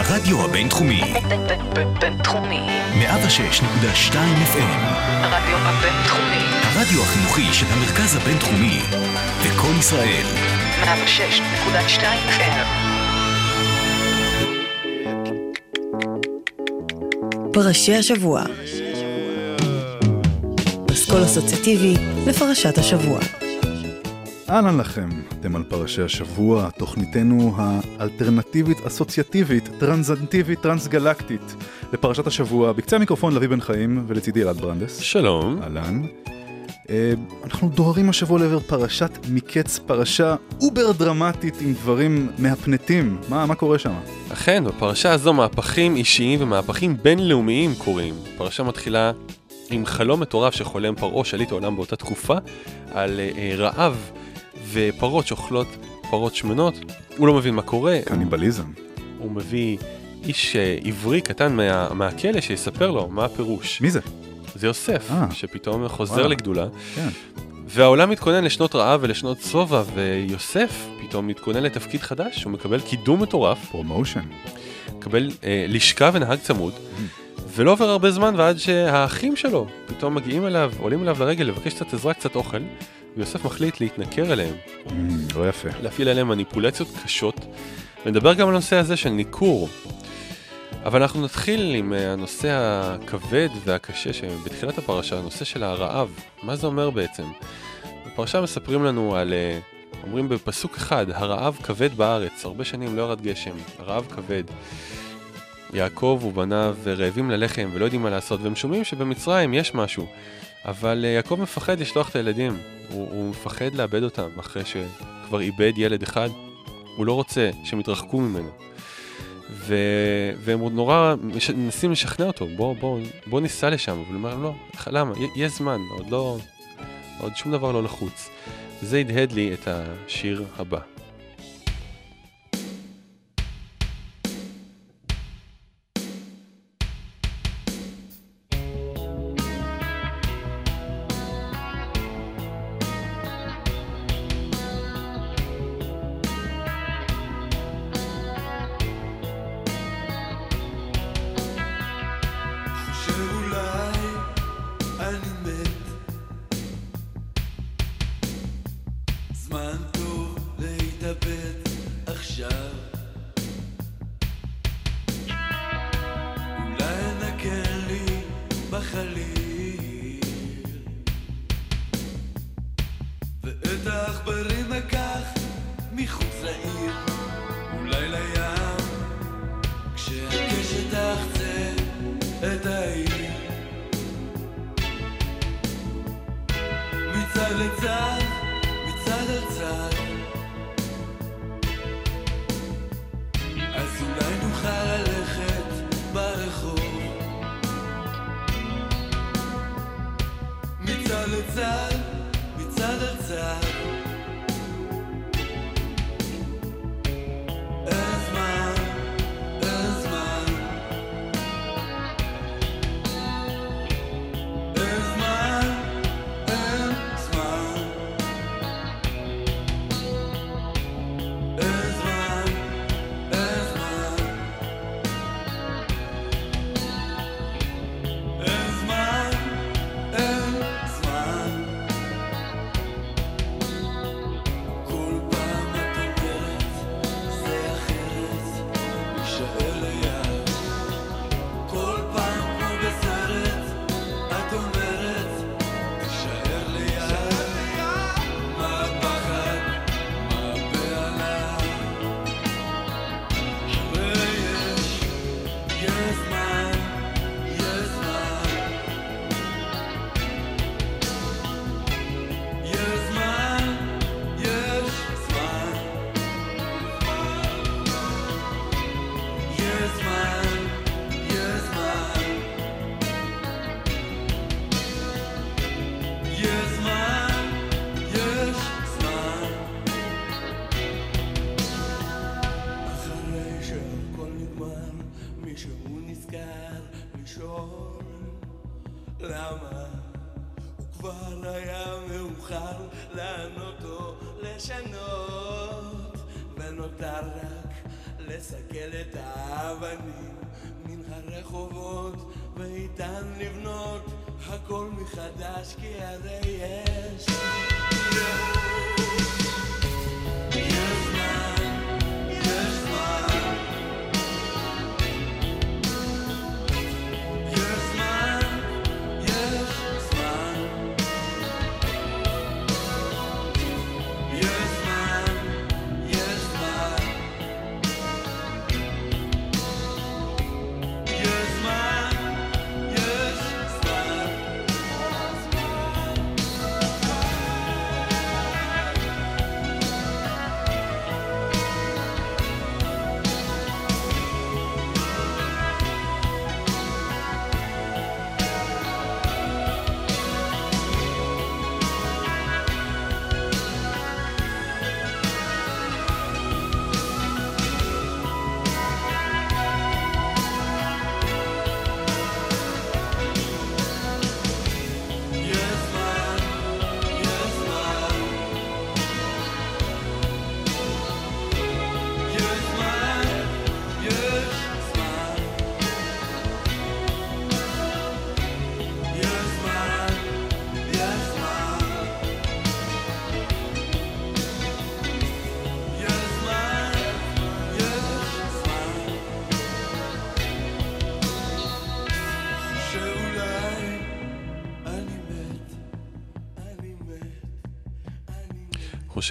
הרדיו הבינתחומי. בינתחומי. 106.2 FM. הרדיו הבינתחומי. הרדיו החינוכי של המרכז הבינתחומי. לקום ישראל. 106.2 FM. פרשי השבוע. אסכול אסוציאטיבי לפרשת השבוע. אהלן לכם, אתם על פרשי השבוע, תוכניתנו האלטרנטיבית, אסוציאטיבית, טרנסנטיבית, טרנסגלקטית לפרשת השבוע. בקצה המיקרופון לביא בן חיים ולצידי אלעד ברנדס. שלום. אהלן. אה, אנחנו דוהרים השבוע לעבר פרשת מקץ, פרשה over דרמטית עם דברים מהפנטים. מה, מה קורה שם? אכן, בפרשה הזו מהפכים אישיים ומהפכים בינלאומיים קורים. הפרשה מתחילה עם חלום מטורף שחולם פרעה, שליט העולם באותה תקופה, על אה, רעב ופרות שאוכלות פרות שמנות. הוא לא מבין מה קורה. קניבליזם. הוא מביא איש אה, עברי קטן מה, מהכלא שיספר לו מה הפירוש. מי זה? זה יוסף, אה. שפתאום חוזר וואלה. לגדולה. כן. והעולם מתכונן לשנות רעב ולשנות שובע, ויוסף פתאום מתכונן לתפקיד חדש, הוא מקבל קידום מטורף, promotion. מקבל אה, לשכה ונהג צמוד, ולא עובר הרבה זמן ועד שהאחים שלו פתאום מגיעים אליו, עולים אליו לרגל לבקש קצת עזרה, קצת אוכל, ויוסף מחליט להתנכר אליהם, Mm, לא יפה. להפעיל עליהם מניפולציות קשות, ונדבר גם על הנושא הזה של ניכור. אבל אנחנו נתחיל עם אה, הנושא הכבד והקשה שבתחילת הפרשה, הנושא של הרעב. מה זה אומר בעצם? בפרשה מספרים לנו על, אה, אומרים בפסוק אחד, הרעב כבד בארץ, הרבה שנים לא ירד גשם, הרעב כבד. יעקב ובניו רעבים ללחם ולא יודעים מה לעשות, והם שומעים שבמצרים יש משהו. אבל אה, יעקב מפחד לשלוח את הילדים, הוא, הוא מפחד לאבד אותם אחרי שכבר איבד ילד אחד, הוא לא רוצה שהם יתרחקו ממנו. ו... והם עוד נורא. מנסים לשכנע אותו, בוא, בוא, בוא ניסע לשם, אבל הוא אומר, לא, למה? יש זמן, עוד לא, עוד שום דבר לא לחוץ. זה הדהד לי את השיר הבא.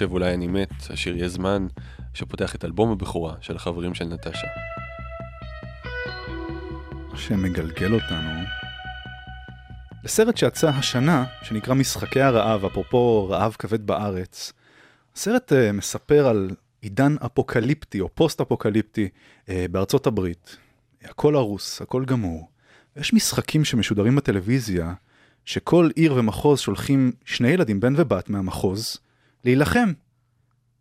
חושב אולי אני מת, השיר יש זמן, שפותח את אלבום הבכורה של החברים של נטשה. שמגלגל אותנו לסרט שיצא השנה, שנקרא משחקי הרעב, אפרופו רעב כבד בארץ. הסרט אה, מספר על עידן אפוקליפטי או פוסט-אפוקליפטי אה, בארצות הברית. הכל הרוס, הכל גמור. יש משחקים שמשודרים בטלוויזיה, שכל עיר ומחוז שולחים שני ילדים, בן ובת מהמחוז, להילחם.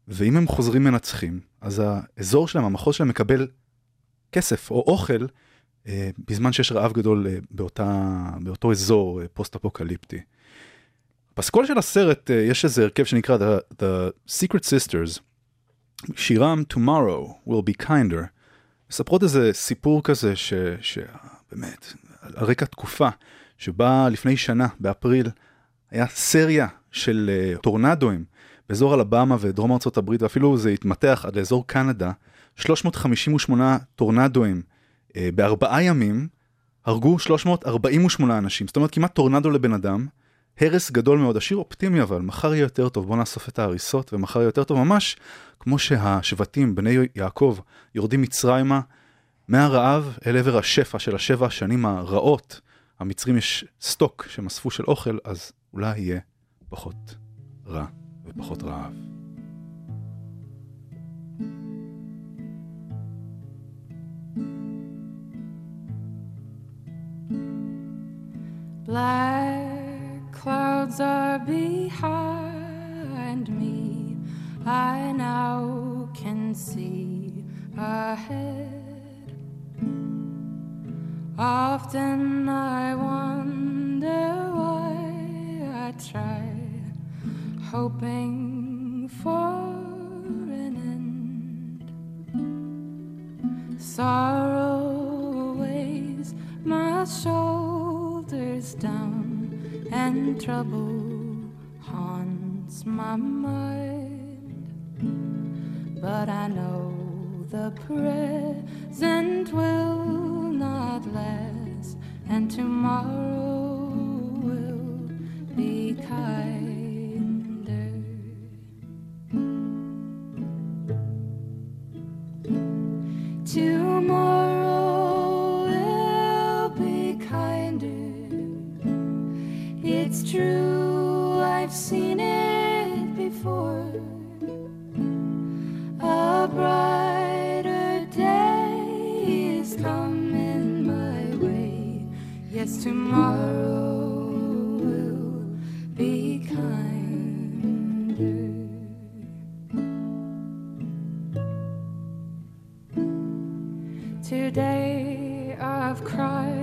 ואם הם חוזרים מנצחים, אז האזור שלהם, המחוז שלהם מקבל כסף או אוכל אה, בזמן שיש רעב גדול אה, באותה, באותו אזור אה, פוסט-אפוקליפטי. בפסקול של הסרט אה, יש איזה הרכב שנקרא The, The Secret Sisters, שירם Tomorrow will be kinder, מספרות איזה סיפור כזה ש, שבאמת, על על רקע תקופה שבה לפני שנה, באפריל, היה סריה של אה, טורנדואים באזור אלבמה ודרום ארצות הברית, ואפילו זה התמתח עד לאזור קנדה, 358 טורנדואים אה, בארבעה ימים הרגו 348 אנשים, זאת אומרת כמעט טורנדו לבן אדם, הרס גדול מאוד, השיר אופטימי אבל, מחר יהיה יותר טוב, בוא נאסוף את ההריסות ומחר יהיה יותר טוב, ממש כמו שהשבטים, בני יעקב, יורדים מצרימה מהרעב אל עבר השפע של השבע השנים הרעות. המצרים יש סטוק שהם אספו של אוכל, אז אולי יהיה פחות רע ופחות רעב. Black clouds are behind me. I now can see ahead. Often I wonder why I try, hoping for an end. Sorrow weighs my shoulders down, and trouble haunts my mind. But I know the present will not last, and tomorrow will be kinder. Tomorrow will be kinder. It's true, I've seen it before. A brighter day is coming my way. Yes, tomorrow Today I've cried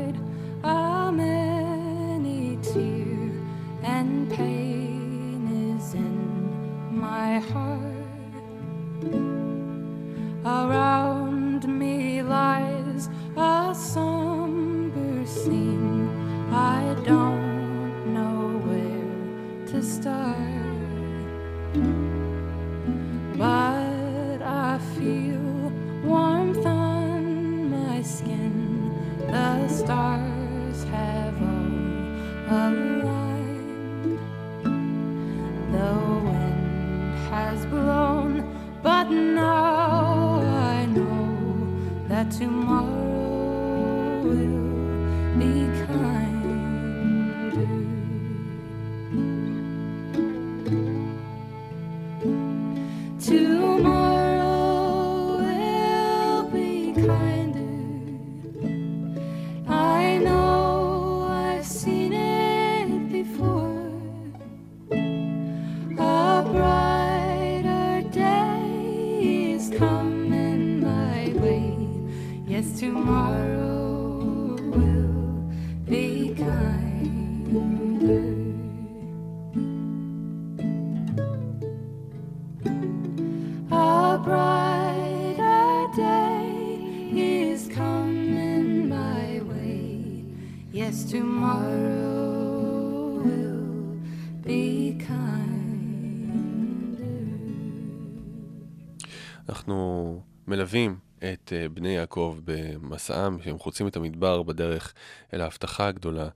בני יעקב במסעם, שהם חוצים את המדבר בדרך אל ההבטחה הגדולה.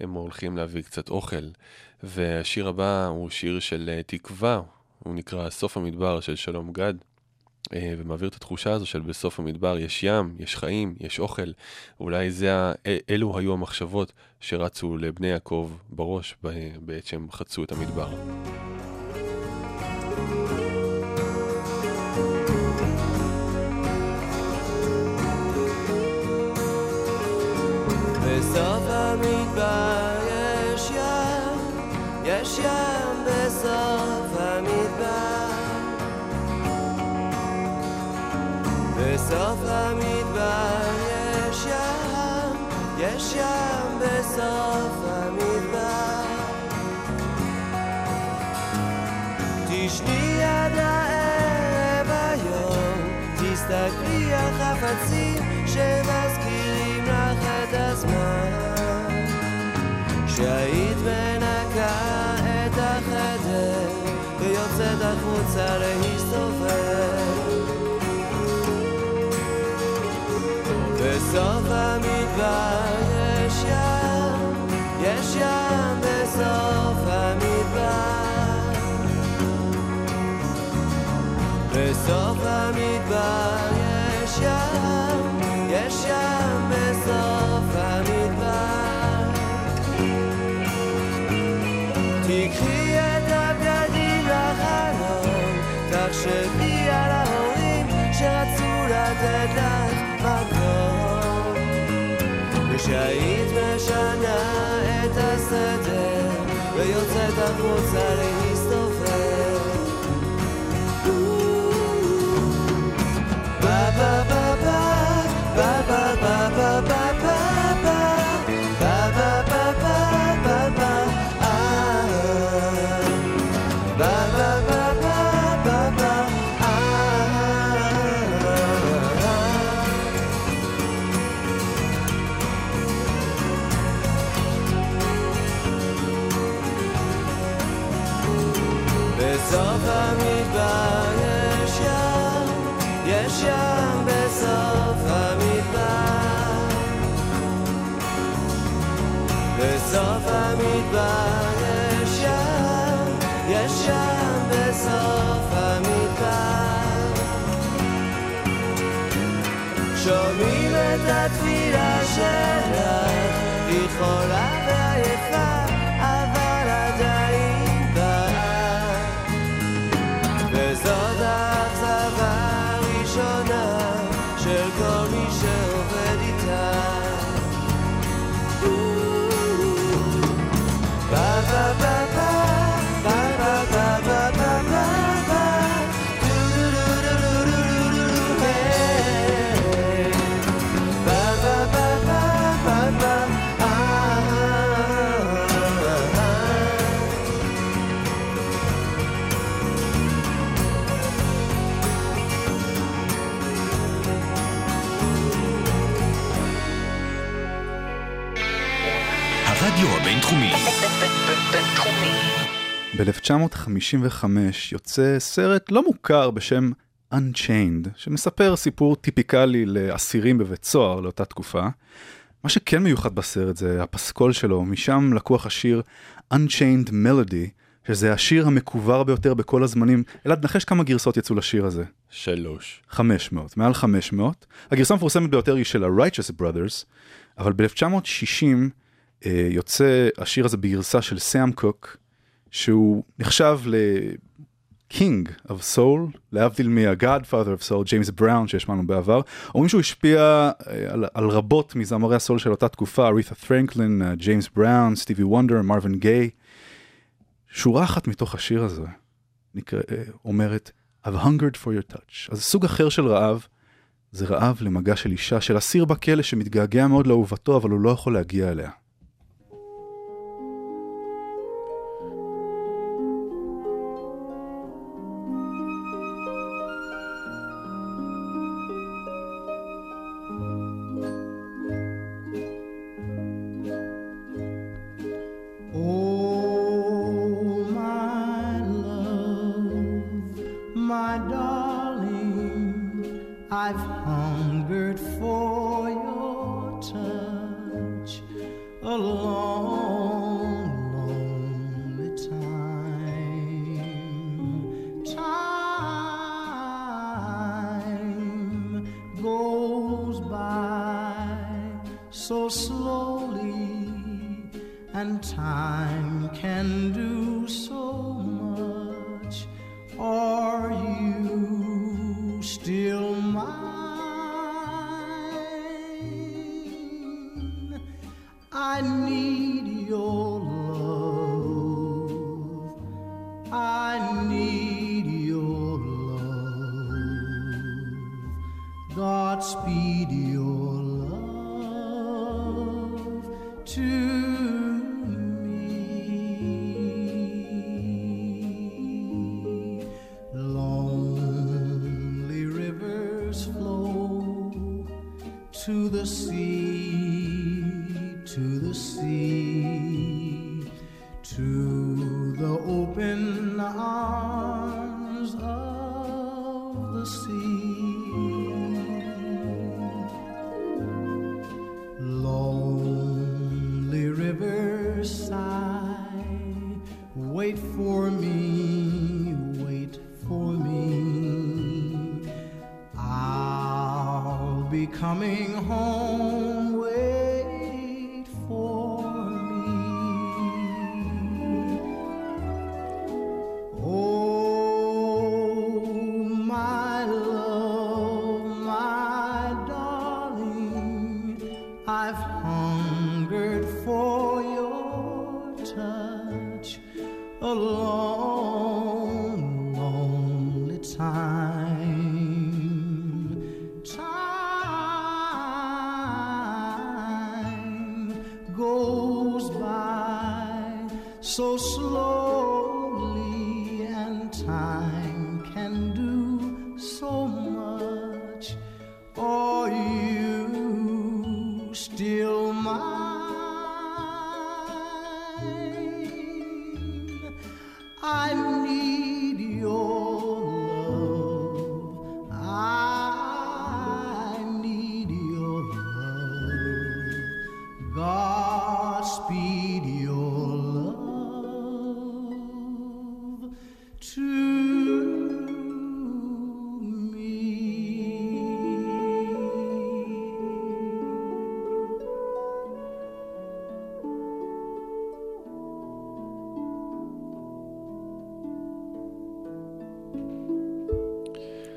הם הולכים להביא קצת אוכל, והשיר הבא הוא שיר של אה, תקווה, הוא נקרא סוף המדבר של שלום גד, אה, ומעביר את התחושה הזו של בסוף המדבר יש ים, יש חיים, יש אוכל. אולי זה, אה, אלו היו המחשבות שרצו לבני יעקב בראש בעת שהם חצו את המדבר. בסוף המדבר יש ים, יש ים בסוף המדבר. בסוף המדבר יש ים, יש ים בסוף המדבר. תשני עד הערב היום, תסתכלי על חפצים שמזכירים לך את הזמן. שהיית מנקה את החדר ויוצאת החוצה להסתובב. בסוף המדבר יש ים, יש ים בסוף המדבר. בסוף המדבר ושהיית משנה את הסדר ויוצאת החוצה להסתובב. ב-1955 יוצא סרט לא מוכר בשם Unchained, שמספר סיפור טיפיקלי לאסירים בבית סוהר לאותה תקופה. מה שכן מיוחד בסרט זה הפסקול שלו, משם לקוח השיר Unchained Melody, שזה השיר המקובר ביותר בכל הזמנים. אלעד, נחש כמה גרסאות יצאו לשיר הזה? שלוש. 500, מעל 500. הגרסה המפורסמת ביותר היא של ה-Righteous Brothers, אבל ב-1960 אה, יוצא השיר הזה בגרסה של סאם קוק, שהוא נחשב ל-King of Soul, להבדיל מה-Godfather of Soul, ג'יימס בראון שהשמענו בעבר. אומרים שהוא השפיע אה, על, על רבות מזמרי הסול של אותה תקופה, ארית'ה פרנקלין, אה, ג'יימס בראון, סטיבי וונדר, מרווין גיי. שורה אחת מתוך השיר הזה נקרא, אה, אומרת, I've hungered for your touch. אז סוג אחר של רעב, זה רעב למגע של אישה, של אסיר בכלא שמתגעגע מאוד לאהובתו, אבל הוא לא יכול להגיע אליה. To the sea,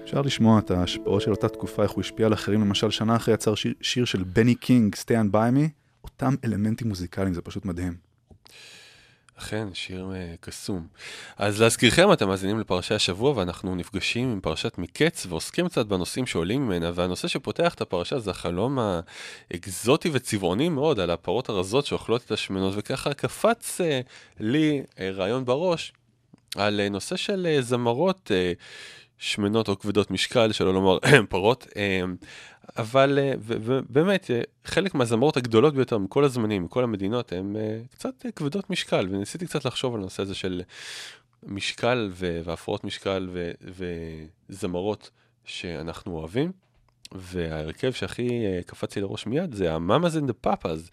אפשר לשמוע את ההשפעות של אותה תקופה, איך הוא השפיע על אחרים, למשל שנה אחרי יצר שיר, שיר של בני קינג, Stand by me, אותם אלמנטים מוזיקליים, זה פשוט מדהים. אכן, שיר אה, קסום. אז להזכירכם, אתם מאזינים לפרשי השבוע, ואנחנו נפגשים עם פרשת מקץ, ועוסקים קצת בנושאים שעולים ממנה, והנושא שפותח את הפרשה זה החלום האקזוטי וצבעוני מאוד על הפרות הרזות שאוכלות את השמנות, וככה קפץ אה, לי אה, רעיון בראש על נושא של זמרות שמנות או כבדות משקל, שלא לומר פרות. אה, אבל אה, ובאמת, אה, חלק מהזמרות הגדולות ביותר מכל הזמנים, מכל המדינות, הן קצת כבדות משקל, וניסיתי קצת לחשוב על הנושא הזה של משקל והפרעות משקל וזמרות שאנחנו אוהבים. וההרכב שהכי קפץ לי לראש מיד זה המאמאז אנד הפאפאז,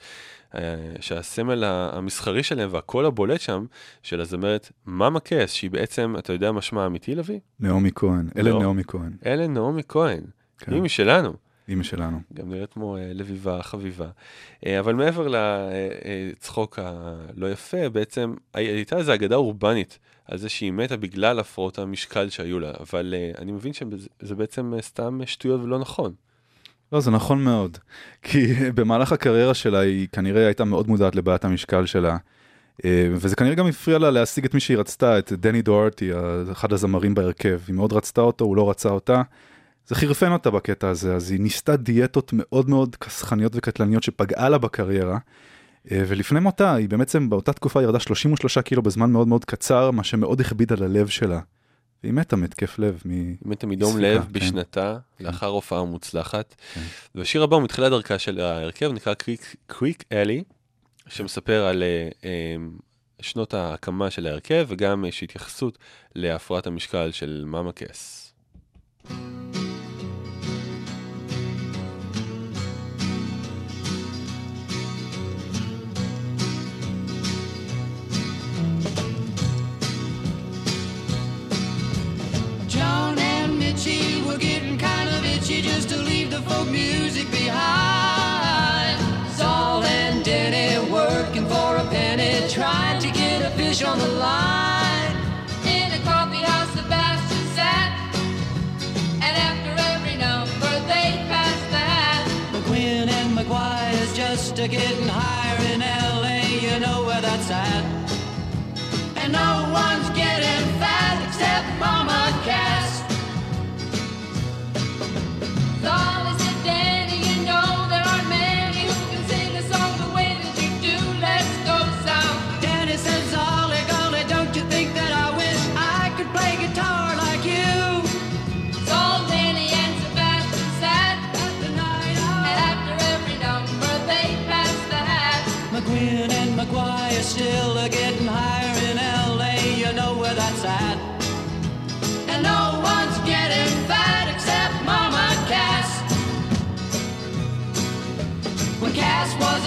שהסמל ה- המסחרי שלהם והקול הבולט שם של הזמרת מאמה קס, שהיא בעצם, אתה יודע מה שמה האמיתי לביא? נעמי כהן, אלן לא. נעמי כהן, אלן נעמי כהן, כן. היא משלנו. אימא שלנו. גם נראית כמו אה, לביבה חביבה. אה, אבל מעבר לצחוק הלא יפה, בעצם הי- הייתה איזו אגדה אורבנית על זה שהיא מתה בגלל הפרעות המשקל שהיו לה, אבל אה, אני מבין שזה בעצם אה, סתם שטויות ולא נכון. לא, זה נכון מאוד. כי במהלך הקריירה שלה היא כנראה הייתה מאוד מודעת לבעיית המשקל שלה. אה, וזה כנראה גם הפריע לה להשיג את מי שהיא רצתה, את דני דוארטי, אחד הזמרים בהרכב. היא מאוד רצתה אותו, הוא לא רצה אותה. זה חירפן אותה בקטע הזה, אז היא ניסתה דיאטות מאוד מאוד כסחניות וקטלניות שפגעה לה בקריירה. אה, ולפני מותה, היא בעצם באותה תקופה ירדה 33 קילו בזמן מאוד מאוד קצר, מה שמאוד הכביד על הלב שלה. והיא מתה מהתקף לב. מ... היא מתה מדום לב כן. בשנתה, לאחר הופעה מוצלחת. כן. והשיר הבא הוא מתחילת דרכה של ההרכב, נקרא קוויק אלי, שמספר על אה, אה, שנות ההקמה של ההרכב, וגם יש התייחסות להפרעת המשקל של מאמה קס. John behind. Saul and Denny working for a penny, trying to get a fish on the line. In a coffee house, Sebastian sat, and after every number they passed the hat. McQueen and McGuire's just a getting higher in LA, you know where that's at. And no one's getting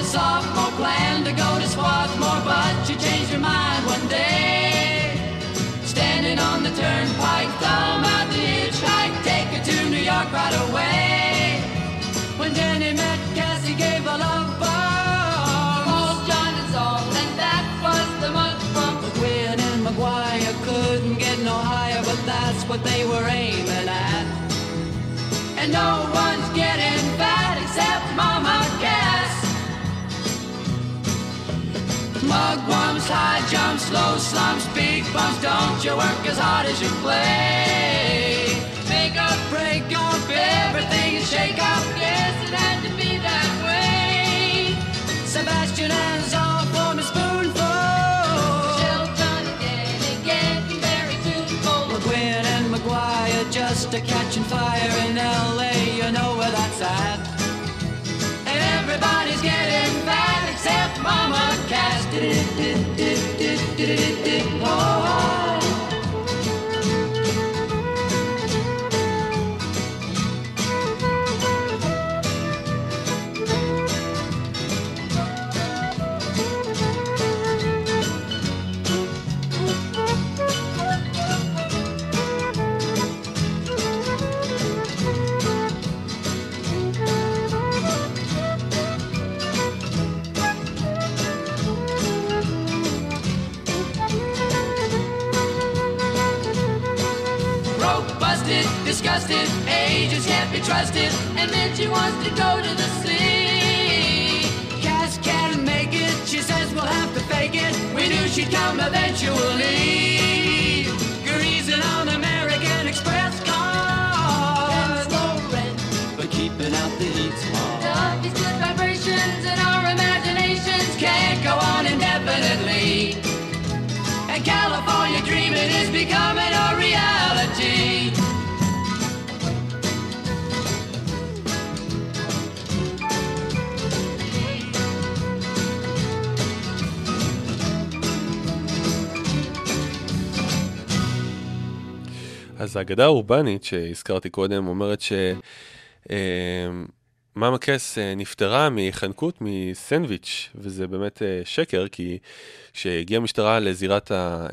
sophomore, planned to go to Swarthmore, but she changed her mind one day. Standing on the turnpike, thumb out the hitchhike, take her to New York right away. When Jenny met Cassie, gave a love bomb. Called John and Saul, and that was the month from McQueen and McGuire couldn't get no higher, but that's what they were aiming at. And no Mugwumps, high jumps, low slumps, big bumps. Don't you work as hard as you play? Make up, break up, everything is shake up. Yes, it had to be that way. Sebastian and Saul form a spoonful. And Danny getting very tuneful. McQueen and McGuire just a catching fire in LA, you know where that's at. And everybody's getting mama cast. Disgusted, ages can't be trusted. And then she wants to go to the sea. Cass can't make it, she says we'll have to fake it. We knew she'd come eventually. Greasing on American Express cars. But keeping out the heat's hard. Love these good vibrations in our imaginations. Can't go on indefinitely. And California dreaming is becoming אז האגדה האורבנית שהזכרתי קודם אומרת ש... אה, מאמה קס אה, נפטרה מחנקות מסנדוויץ', וזה באמת אה, שקר, כי כשהגיעה המשטרה לזירת, ה,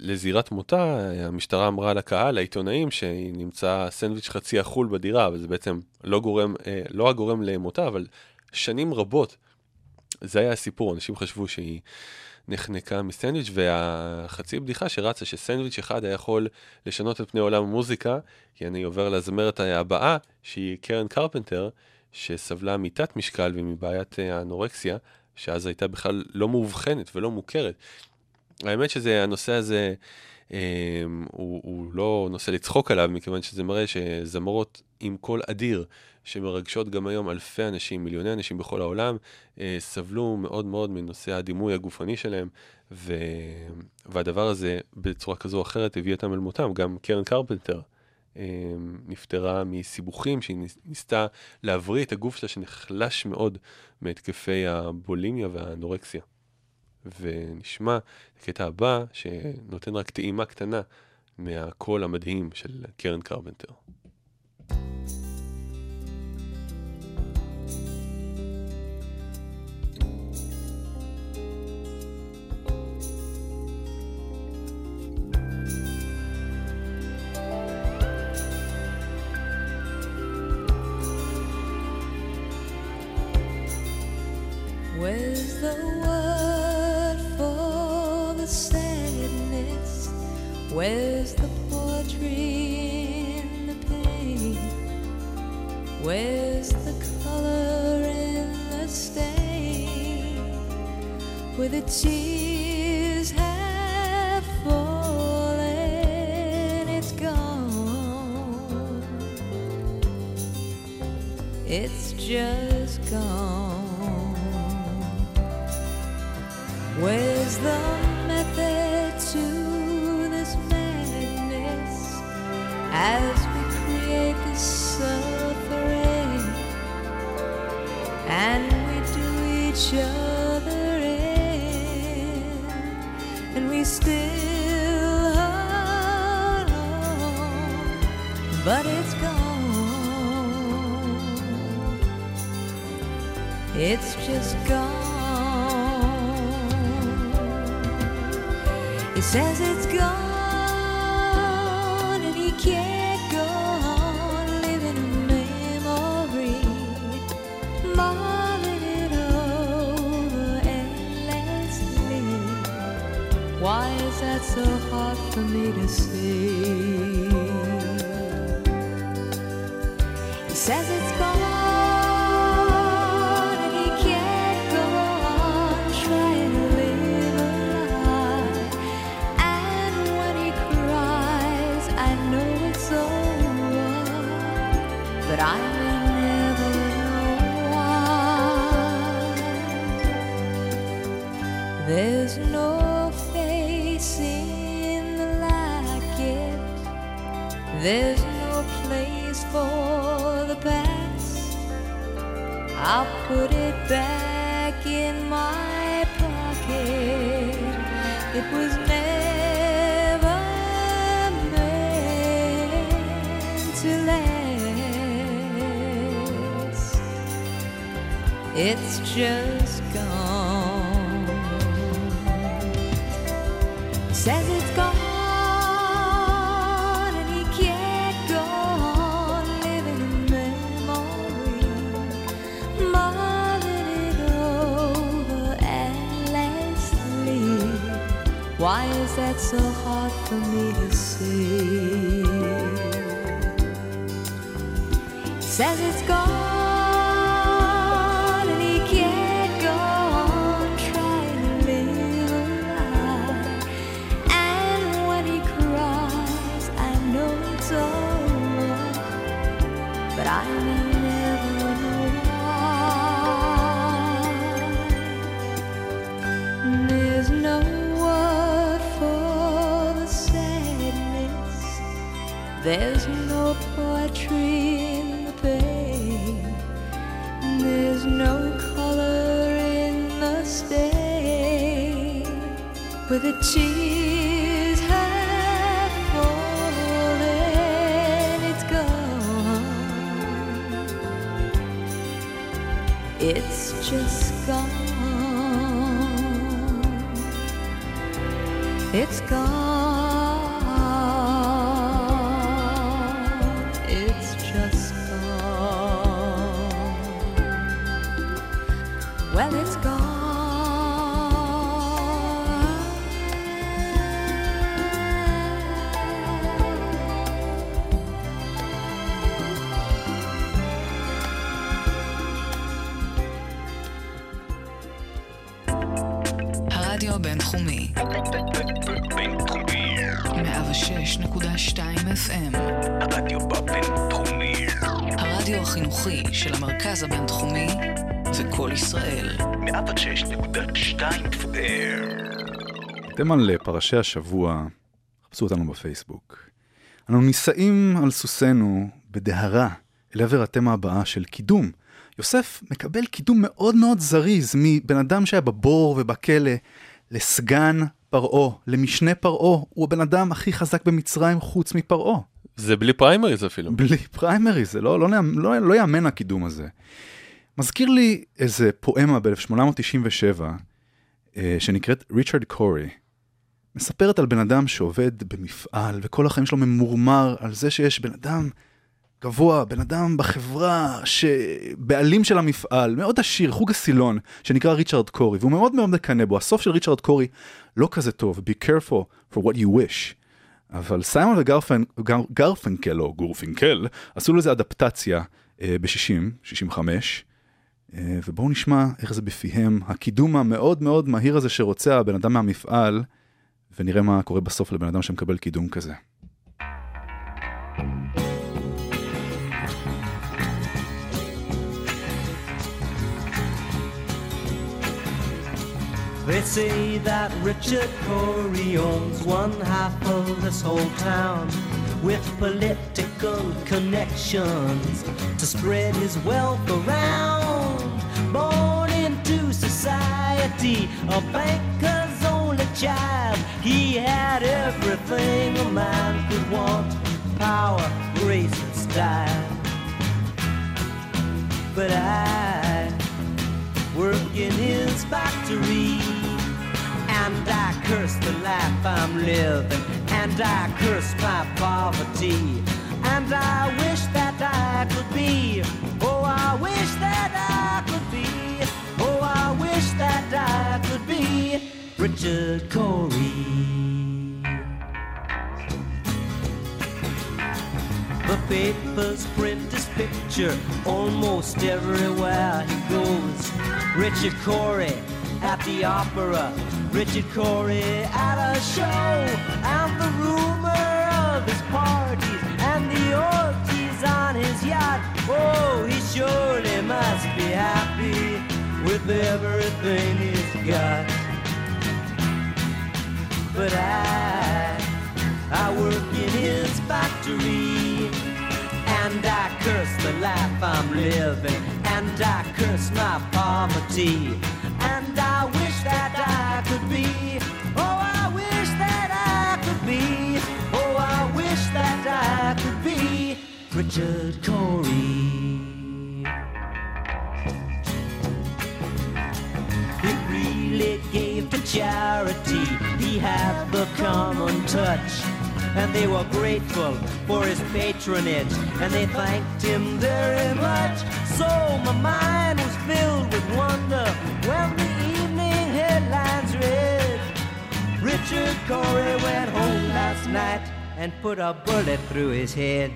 לזירת מותה, המשטרה אמרה לקהל, לעיתונאים, שהיא נמצא סנדוויץ' חצי אכול בדירה, וזה בעצם לא גורם, לא הגורם למותה, אבל שנים רבות. זה היה הסיפור, אנשים חשבו שהיא נחנקה מסנדוויץ', והחצי בדיחה שרצה, שסנדוויץ' אחד היה יכול לשנות את פני עולם המוזיקה, כי אני עובר לזמרת הבאה, שהיא קרן קרפנטר, שסבלה מתת משקל ומבעיית אה, האנורקסיה, שאז הייתה בכלל לא מאובחנת ולא מוכרת. האמת שזה, הנושא הזה, אה, הוא, הוא לא נושא לצחוק עליו, מכיוון שזה מראה שזמרות עם קול אדיר, שמרגשות גם היום אלפי אנשים, מיליוני אנשים בכל העולם, אה, סבלו מאוד מאוד מנושא הדימוי הגופני שלהם, ו... והדבר הזה, בצורה כזו או אחרת, הביא אותם אל מותם. גם קרן קרפנטר אה, נפטרה מסיבוכים, שהיא ניס- ניסתה להבריא את הגוף שלה, שנחלש מאוד מהתקפי הבולימיה והאנורקסיה. ונשמע הקטע הבא, שנותן רק טעימה קטנה מהקול המדהים של קרן קרפנטר. Where's Where's the poetry in the pain? Where's the color in the stain? Where the tears have fallen, it's gone. It's just gone. Where's the as we create this suffering and we do each other in and we still hold on, but it's gone. It's just gone. it says it's gone Why is that so hard for me to see? He says it's just gone. Says it's gone and he can't go on living in memory, mulling it over endlessly. Why is that so hard for me to see? Says it's gone There's no poetry in the pain, there's no color in the stain. With a tears have fallen, it's gone. It's just gone. It's gone. 106.2 FM. אתם על אה, פרשי השבוע, חפשו אותנו בפייסבוק. אנו נישאים על סוסנו בדהרה אל עבר התמה הבאה של קידום. יוסף מקבל קידום מאוד מאוד זריז מבן אדם שהיה בבור ובכלא לסגן פרעה, למשנה פרעה. הוא הבן אדם הכי חזק במצרים חוץ מפרעה. זה בלי פריימריז אפילו. בלי פריימרי, זה לא, לא, נאמ- לא, לא יאמן הקידום הזה. מזכיר לי איזה פואמה ב-1897, אה, שנקראת ריצ'רד קורי. מספרת על בן אדם שעובד במפעל, וכל החיים שלו ממורמר על זה שיש בן אדם גבוה, בן אדם בחברה, שבעלים של המפעל, מאוד עשיר, חוג הסילון, שנקרא ריצ'רד קורי, והוא מאוד מאוד מקנא בו. הסוף של ריצ'רד קורי לא כזה טוב, be careful for what you wish. אבל סיימון וגרפנקל, או גורפינקל, עשו לזה אדפטציה אה, ב-60, 65, אה, ובואו נשמע איך זה בפיהם, הקידום המאוד מאוד מהיר הזה שרוצה הבן אדם מהמפעל, ונראה מה קורה בסוף לבן אדם שמקבל קידום כזה. They say that Richard Corey owns one half of this whole town with political connections to spread his wealth around. Born into society, a banker's only child, he had everything a man could want power, grace, and style. But I work in his factory. And I curse the life I'm living, and I curse my poverty. And I wish that I could be, oh, I wish that I could be, oh, I wish that I could be Richard Corey. The papers print his picture almost everywhere he goes. Richard Corey at the opera, Richard Corey at a show, and the rumor of his parties and the orgies on his yacht. Oh, he surely must be happy with everything he's got. But I, I work in his factory. And I curse the life I'm living. And I curse my poverty. And I wish that I could be. Oh, I wish that I could be. Oh, I wish that I could be Richard Corey. He really gave to charity. He had the common touch. And they were grateful for his patronage. And they thanked him very much. So my mind was filled with wonder when headlines read. Richard Corey went home last night and put a bullet through his head.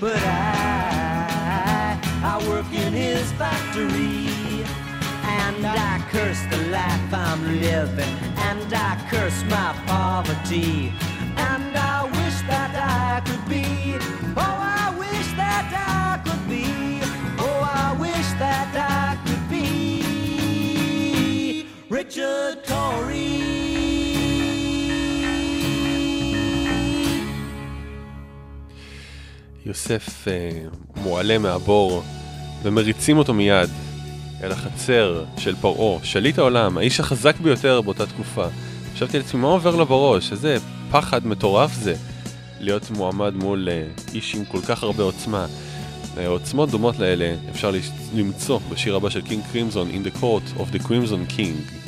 But I, I work in his factory. And I curse the life I'm living. And I curse my poverty. And I wish that I could be. Oh, I wish that I could be. Oh, I wish that I. Richard Torrey. יוסף אה, מועלה מהבור ומריצים אותו מיד אל החצר של פרעה, שליט העולם, האיש החזק ביותר באותה תקופה. חשבתי לעצמי, מה עובר לו בראש? איזה פחד מטורף זה להיות מועמד מול אה, איש עם כל כך הרבה עוצמה. אה, עוצמות דומות לאלה אפשר למצוא בשיר הבא של קינג קרימזון, In the Court of the Crimson King.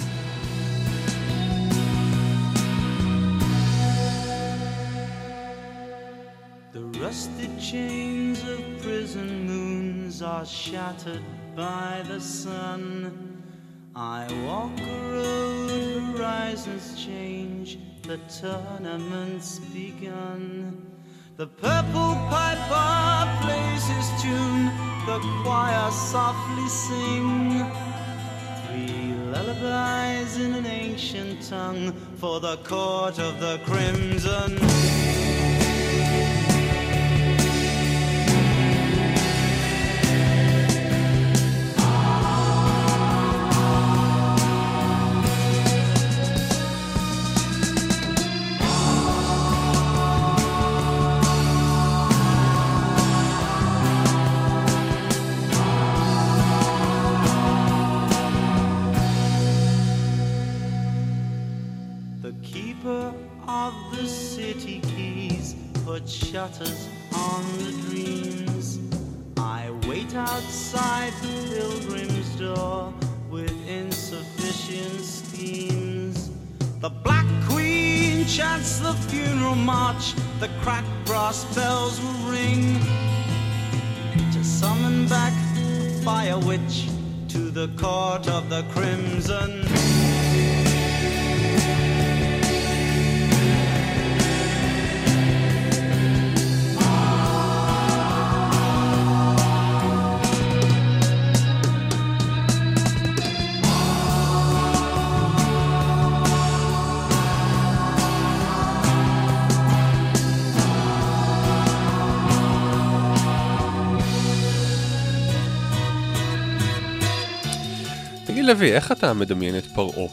Are shattered by the sun. I walk a road, horizons change, the tournament's begun. The purple piper plays his tune, the choir softly sing. Three lullabies in an ancient tongue for the court of the crimson. Shutters on the dreams. I wait outside the pilgrim's door with insufficient schemes. The Black Queen chants the funeral march, the cracked brass bells will ring to summon back the Fire Witch to the court of the crimson. לוי, איך אתה מדמיין את פרעה?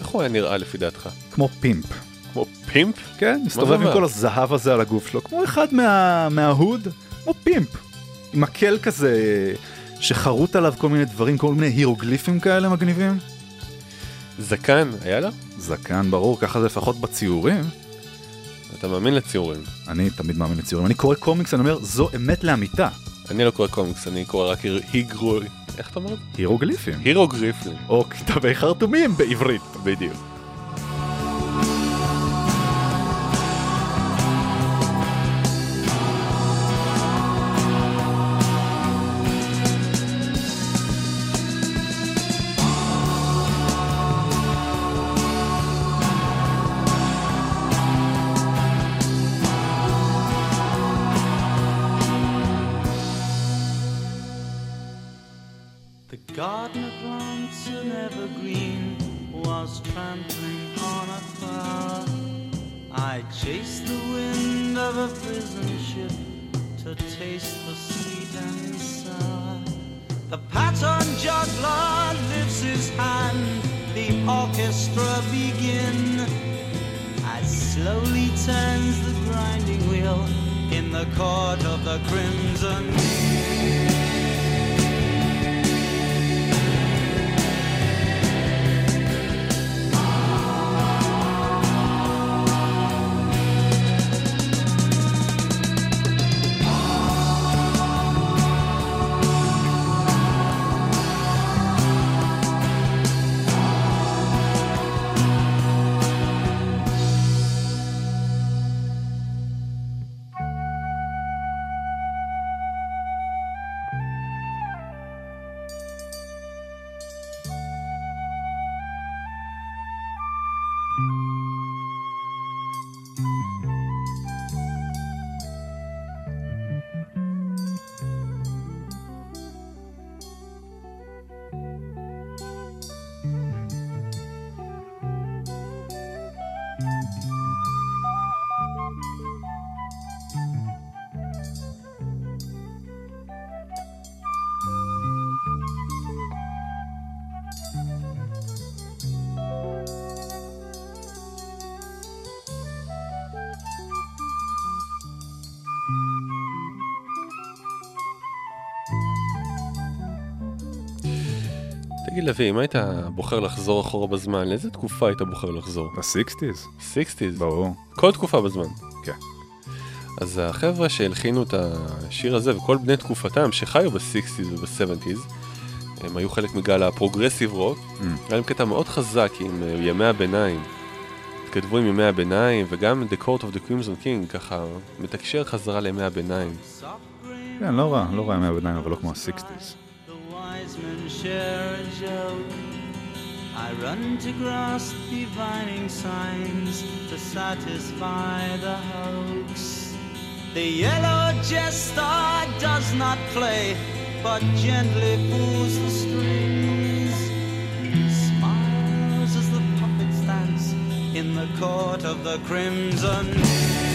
איך הוא היה נראה לפי דעתך? כמו pimp. כמו pimp? כן, מסתובב עם? כל הזהב הזה על הגוף שלו, כמו אחד מה... מה-hood, כמו pimp. עם מקל כזה שחרוט עליו כל מיני דברים, כל מיני הירוגליפים כאלה מגניבים. זקן, היה לו? זקן, ברור, ככה זה לפחות בציורים. אתה מאמין לציורים. אני תמיד מאמין לציורים. אני קורא קומיקס, אני אומר, זו אמת לאמיתה. אני לא קורא קומיקס, אני קורא רק היגרו... איך אתה אומר? הירוגליפים. הירוגריפלים. או כתבי חרטומים בעברית. בדיוק. תגיד לוי, אם היית בוחר לחזור אחורה בזמן, לאיזה תקופה היית בוחר לחזור? ה-60's. 60's? ברור. כל תקופה בזמן. כן. אז החבר'ה שהלחינו את השיר הזה, וכל בני תקופתם שחיו ב-60's וב-70's, הם היו חלק מגל ה-progressive rock. Mm. היה להם קטע מאוד חזק עם אה, ימי הביניים. התכתבו עם ימי הביניים, וגם The Court of the Crimson King, ככה, מתקשר חזרה לימי הביניים. כן, לא רע, לא רע ימי הביניים, אבל לא כמו ה-60's. The men share a joke. I run to grasp divining signs to satisfy the hoax. The yellow jester does not play, but gently pulls the strings. Smiles as the puppets dance in the court of the crimson.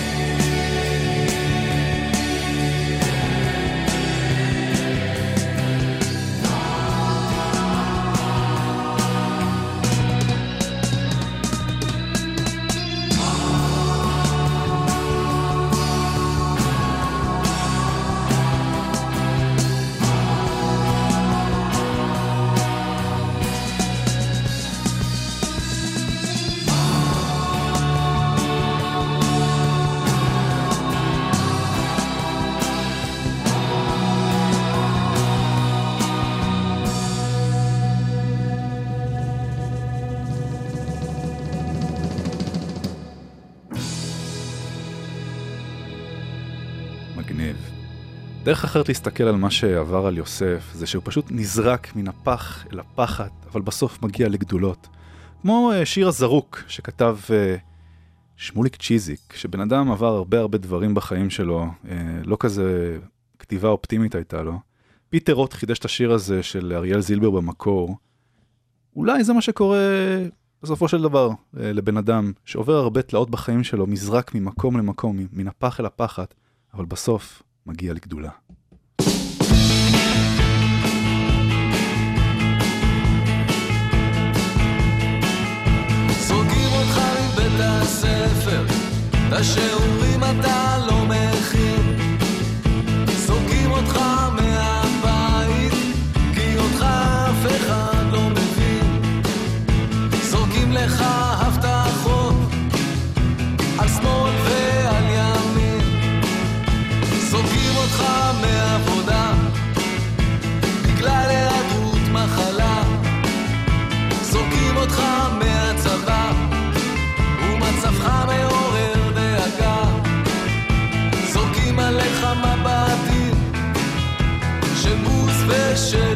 אחרת להסתכל על מה שעבר על יוסף, זה שהוא פשוט נזרק מן הפח אל הפחת, אבל בסוף מגיע לגדולות. כמו אה, שיר הזרוק שכתב אה, שמוליק צ'יזיק, שבן אדם עבר הרבה הרבה דברים בחיים שלו, אה, לא כזה כתיבה אופטימית הייתה לו. פיטר רוט חידש את השיר הזה של אריאל זילבר במקור. אולי זה מה שקורה בסופו של דבר לבן אדם שעובר הרבה תלאות בחיים שלו, נזרק ממקום למקום, מן הפח אל הפחת, אבל בסוף מגיע לגדולה. זורקים אותך מבית הספר, את השיעורים אתה לא מכין. זורקים אותך מהבית, כי אותך אף אחד לא מבין. זורקים לך הבטחות, על שמאל ועל ימין. זורקים אותך מעבודה, בגלל should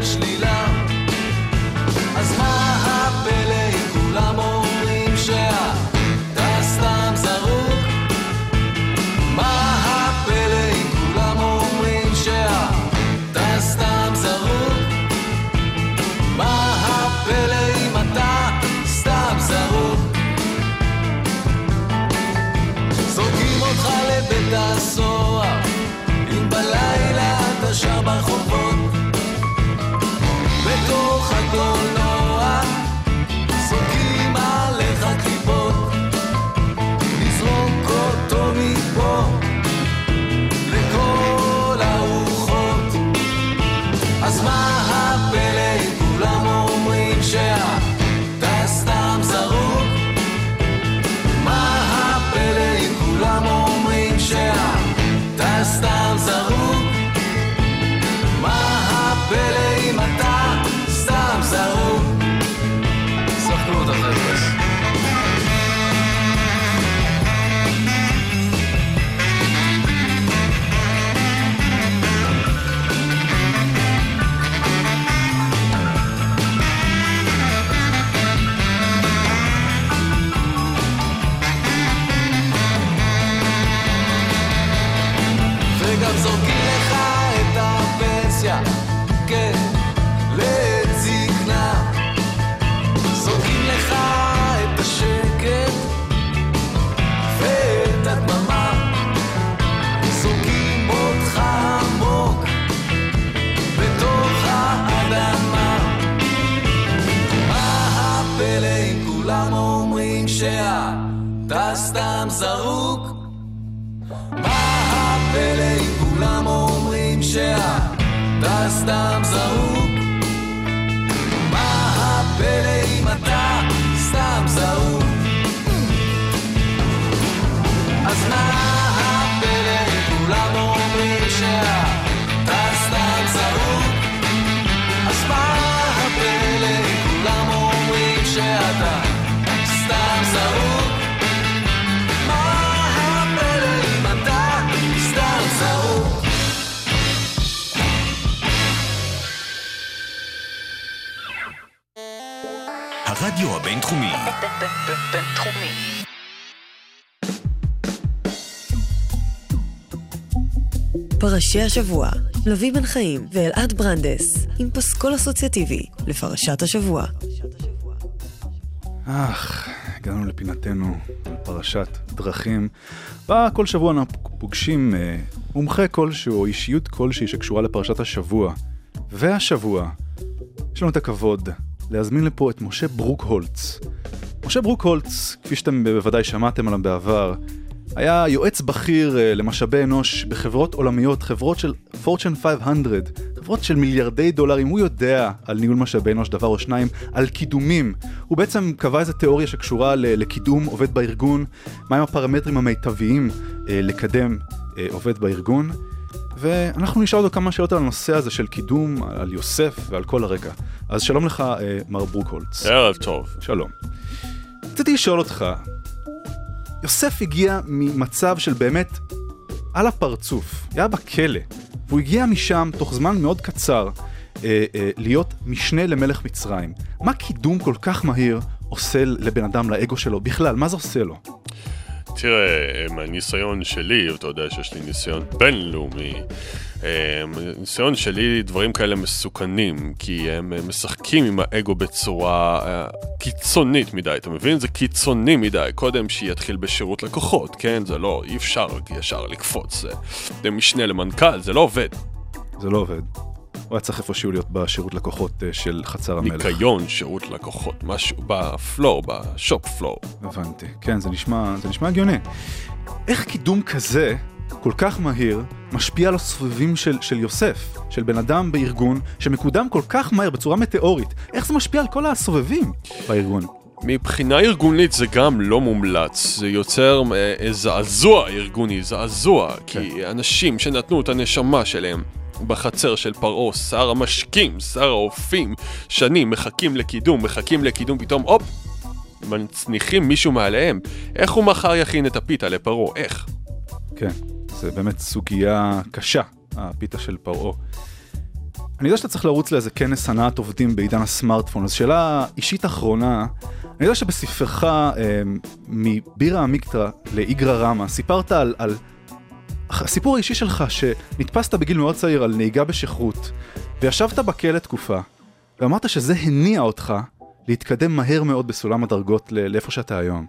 שאתה סתם בינתחומי. פרשי השבוע, לביא בן חיים ואלעד ברנדס, עם פסקול אסוציאטיבי לפרשת השבוע. אך, הגענו לפינתנו על פרשת דרכים. בה כל שבוע אנחנו פוגשים אה, מומחה כלשהו או אישיות כלשהי שקשורה לפרשת השבוע. והשבוע, יש לנו את הכבוד להזמין לפה את משה ברוקהולץ. משה ברוקהולץ, כפי שאתם בוודאי שמעתם עליו בעבר, היה יועץ בכיר אה, למשאבי אנוש בחברות עולמיות, חברות של Fortune 500, חברות של מיליארדי דולרים, הוא יודע על ניהול משאבי אנוש דבר או שניים, על קידומים. הוא בעצם קבע איזו תיאוריה שקשורה לקידום עובד בארגון, מהם הפרמטרים המיטביים אה, לקדם אה, עובד בארגון. ואנחנו נשאל אותו כמה שאלות על הנושא הזה של קידום, על יוסף ועל כל הרקע. אז שלום לך, אה, מר ברוקהולץ. ערב טוב. שלום. רציתי לשאול אותך, יוסף הגיע ממצב של באמת על הפרצוף, היה בכלא, והוא הגיע משם תוך זמן מאוד קצר אה, אה, להיות משנה למלך מצרים. מה קידום כל כך מהיר עושה לבן אדם, לאגו שלו? בכלל, מה זה עושה לו? תראה, מהניסיון שלי, אתה יודע שיש לי ניסיון בינלאומי, אה, ניסיון שלי, דברים כאלה מסוכנים, כי הם אה, משחקים עם האגו בצורה אה, קיצונית מדי, אתה מבין? זה קיצוני מדי. קודם שיתחיל בשירות לקוחות, כן? זה לא, אי אפשר ישר לקפוץ. זה משנה למנכ"ל, זה לא עובד. זה לא עובד. הוא היה צריך איפשהו להיות בשירות לקוחות אה, של חצר המלך. ניקיון, שירות לקוחות, משהו בפלואו, בשופ פלואו. הבנתי. כן, זה נשמע, זה נשמע הגיוני. איך קידום כזה, כל כך מהיר, משפיע על הסובבים של, של יוסף, של בן אדם בארגון, שמקודם כל כך מהר, בצורה מטאורית? איך זה משפיע על כל הסובבים בארגון? מבחינה ארגונית זה גם לא מומלץ, זה יוצר אה, זעזוע ארגוני, זעזוע, כי אנשים שנתנו את הנשמה שלהם בחצר של פרעה, שר המשקים, שר האופים, שנים מחכים לקידום, מחכים לקידום, פתאום הופ, מצניחים מישהו מעליהם. איך הוא מחר יכין את הפיתה לפרעה? איך? כן, זה באמת סוגיה קשה, הפיתה של פרעה. אני יודע שאתה צריך לרוץ לאיזה כנס הנעת עובדים בעידן הסמארטפון, אז שאלה אישית אחרונה, אני יודע שבספרך אה, מבירה עמיקתא לאיגרא רמא, סיפרת על, על הסיפור האישי שלך, שנתפסת בגיל מאוד צעיר על נהיגה בשכרות, וישבת בכלא תקופה, ואמרת שזה הניע אותך להתקדם מהר מאוד בסולם הדרגות לאיפה שאתה היום.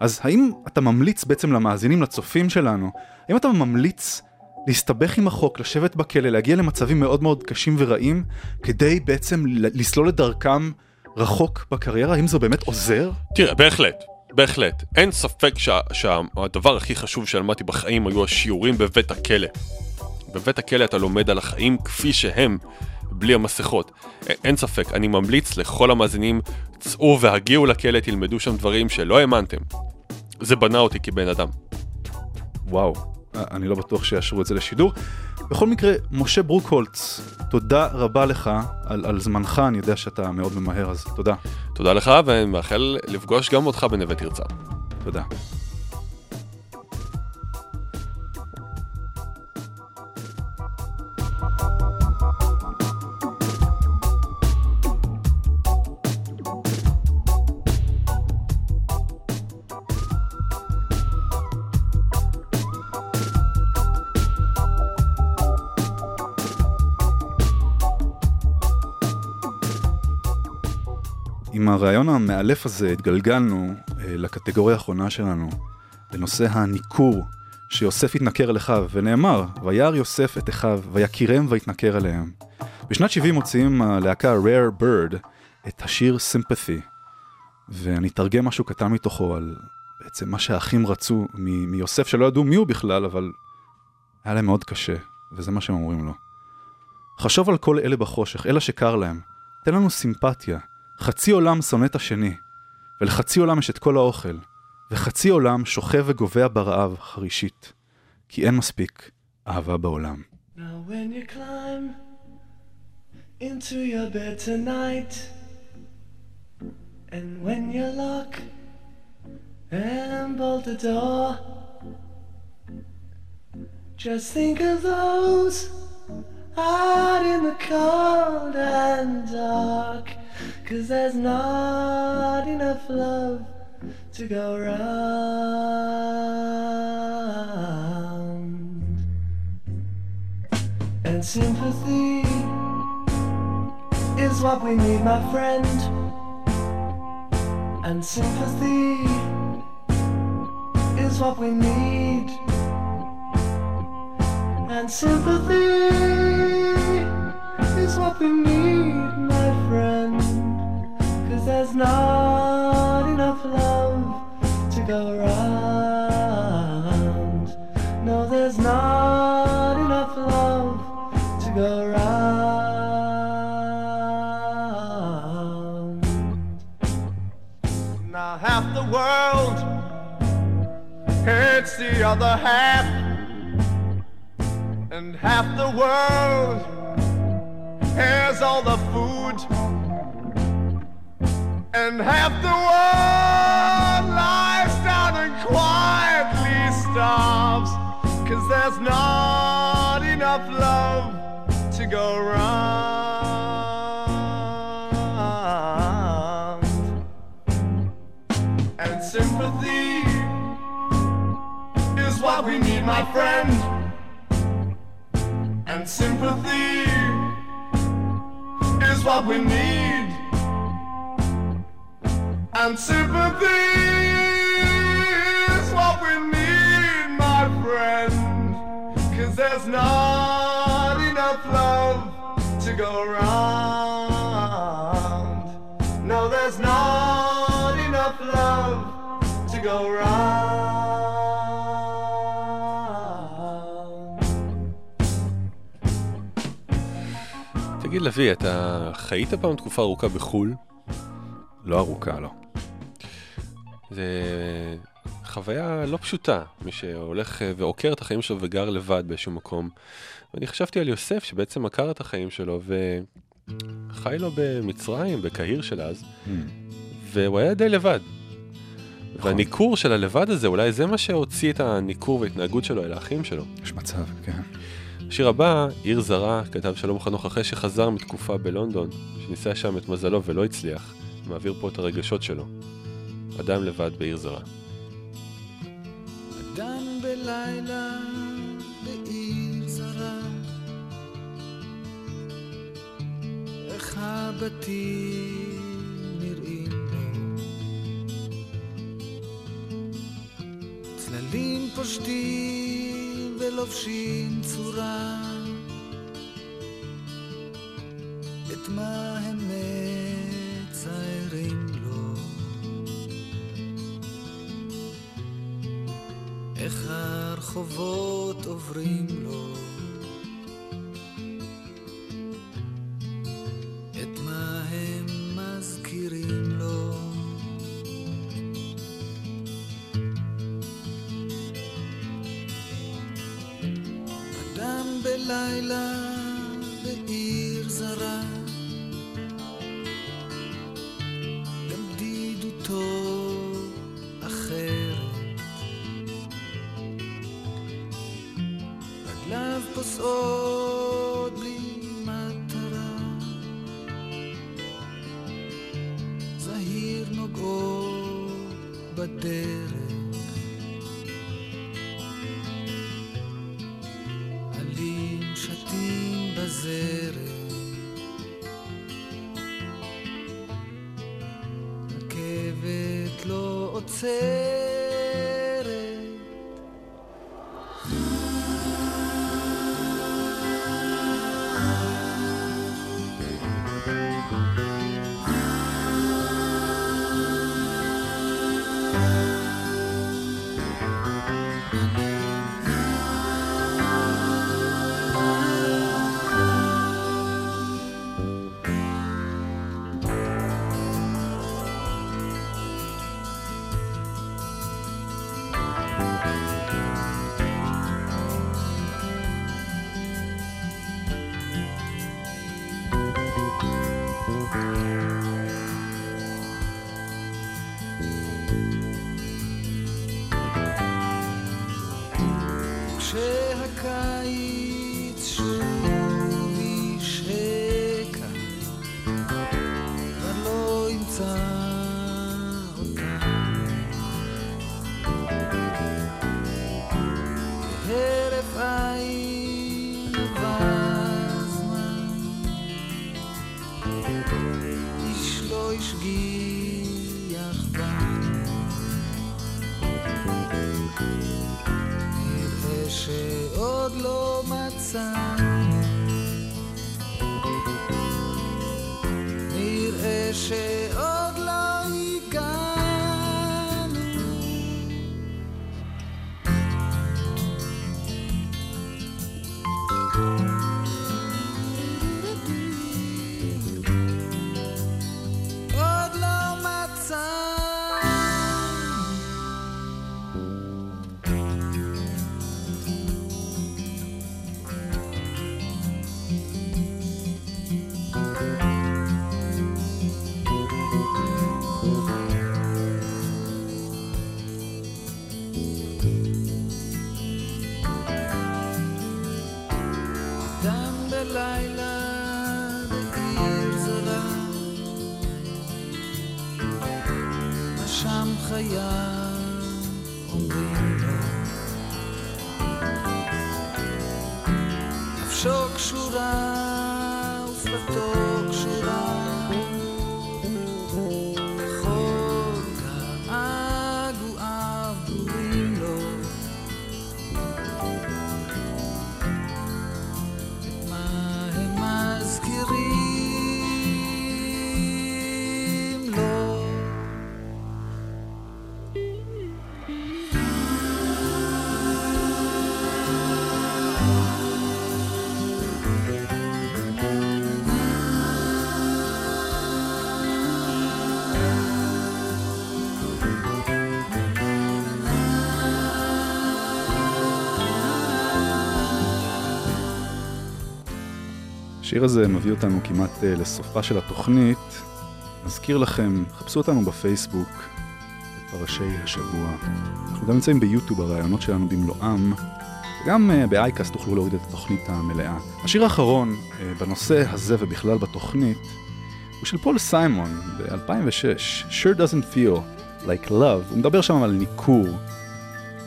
אז האם אתה ממליץ בעצם למאזינים, לצופים שלנו, האם אתה ממליץ להסתבך עם החוק, לשבת בכלא, להגיע למצבים מאוד מאוד קשים ורעים, כדי בעצם לסלול את דרכם רחוק בקריירה? האם זה באמת עוזר? תראה, בהחלט, בהחלט. אין ספק שה- שהדבר הכי חשוב שלמדתי בחיים היו השיעורים בבית הכלא. בבית הכלא אתה לומד על החיים כפי שהם, בלי המסכות. אין ספק, אני ממליץ לכל המאזינים, צאו והגיעו לכלא, תלמדו שם דברים שלא האמנתם. זה בנה אותי כבן אדם. וואו, אני לא בטוח שיאשרו את זה לשידור. בכל מקרה, משה ברוקהולץ, תודה רבה לך על, על זמנך, אני יודע שאתה מאוד ממהר, אז תודה. תודה לך, ואני מאחל לפגוש גם אותך בנווה תרצה. תודה. עם הרעיון המאלף הזה התגלגלנו אה, לקטגוריה האחרונה שלנו, לנושא הניכור, שיוסף התנכר אל אחיו, ונאמר, וירא יוסף את אחיו, ויקירם ויתנכר אליהם. בשנת 70 מוציאים הלהקה Rare Bird את השיר Sympathy, ואני אתרגם משהו קטן מתוכו על בעצם מה שהאחים רצו מ- מיוסף, שלא ידעו מי הוא בכלל, אבל היה להם מאוד קשה, וזה מה שהם אומרים לו. חשוב על כל אלה בחושך, אלה שקר להם. תן לנו סימפתיה. חצי עולם שונא את השני, ולחצי עולם יש את כל האוכל, וחצי עולם שוכב וגובע ברעב חרישית, כי אין מספיק אהבה בעולם. Now when you climb into your bed tonight, and when you lock and bolt the door, just think of those out in the dark, cause there's not enough love to go round. And sympathy is what we need, my friend. And sympathy is what we need. And sympathy is what we need, there's not enough love to go around. No, there's not enough love to go around. Now half the world hates the other half, and half the world has all the food, and half the world lies down and quietly starves, cause there's not enough love to go round. And sympathy is what we need, my friend. And sympathy is what we need. And sympathy is what we need, my friend. Cause there's not enough love to go around. No, there's not enough love to go around. תגיד, לביא, אתה חיית פעם תקופה ארוכה בחו"ל? לא ארוכה, לא. זה חוויה לא פשוטה, מי שהולך אה, ועוקר את החיים שלו וגר לבד באיזשהו מקום. ואני חשבתי על יוסף, שבעצם עקר את החיים שלו וחי לו במצרים, בקהיר של אז, והוא היה די לבד. והניכור של הלבד הזה, אולי זה מה שהוציא את הניכור וההתנהגות שלו אל האחים שלו. יש מצב, כן. השיר הבא, עיר זרה, כתב שלום חנוך אחרי שחזר מתקופה בלונדון, שניסה שם את מזלו ולא הצליח, מעביר פה את הרגשות שלו. אדם לבד בעיר זרה. אדם בלילה בעיר זרה. איך הבתים נראים לו צללים פושטים ולובשים צורה. את מה הם מציירים? לו איך הרחובות עוברים לו לא השיר הזה מביא אותנו כמעט אה, לסופה של התוכנית. נזכיר לכם, חפשו אותנו בפייסבוק, בפרשי השבוע. אנחנו גם נמצאים ביוטיוב, הרעיונות שלנו במלואם, וגם אה, באייקאסט תוכלו להוריד את התוכנית המלאה. השיר האחרון אה, בנושא הזה ובכלל בתוכנית, הוא של פול סיימון ב-2006, Sure doesn't feel like love. הוא מדבר שם על ניכור.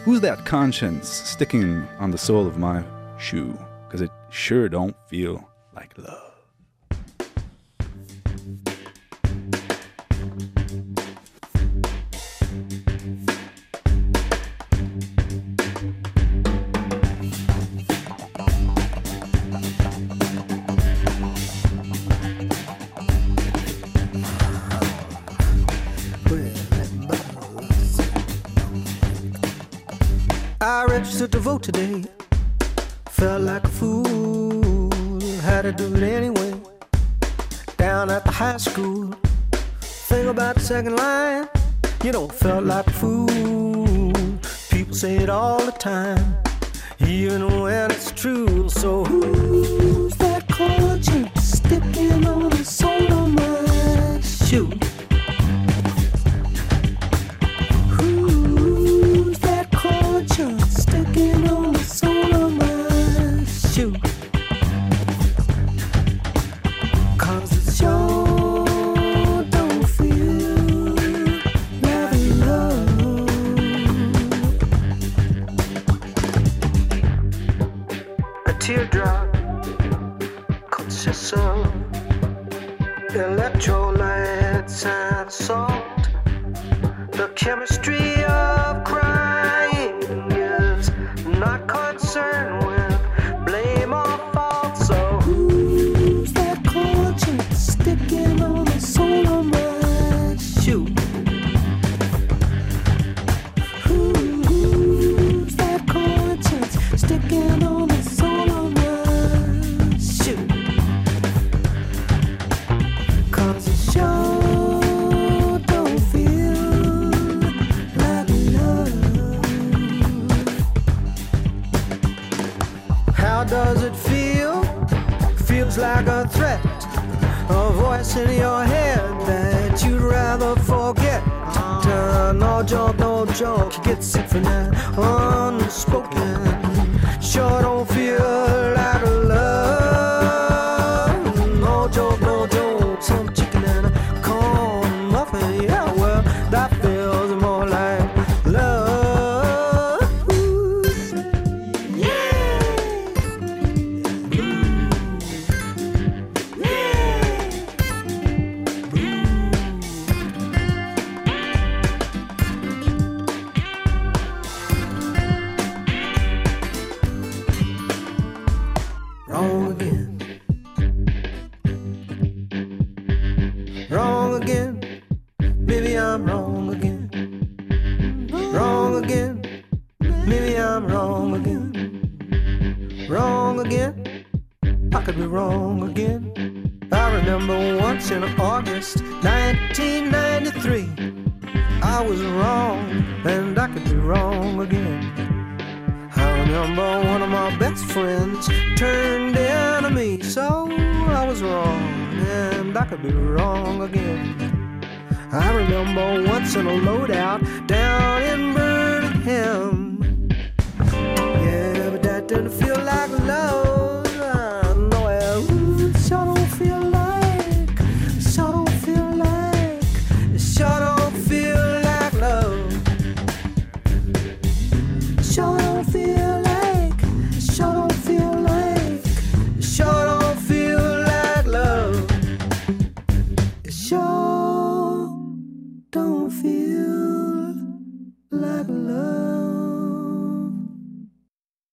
Who's that conscience sticking on the sole of my shoe? Because it sure don't feel like love. I registered to vote today. Felt like a fool. To do it anyway. Down at the high school. Think about the second line. You don't felt like a fool. People say it all the time. Even when it's true. So who's Like a threat, a voice in your head that you'd rather forget. Uh, no joke, no joke, get sick from that unspoken. Sure don't feel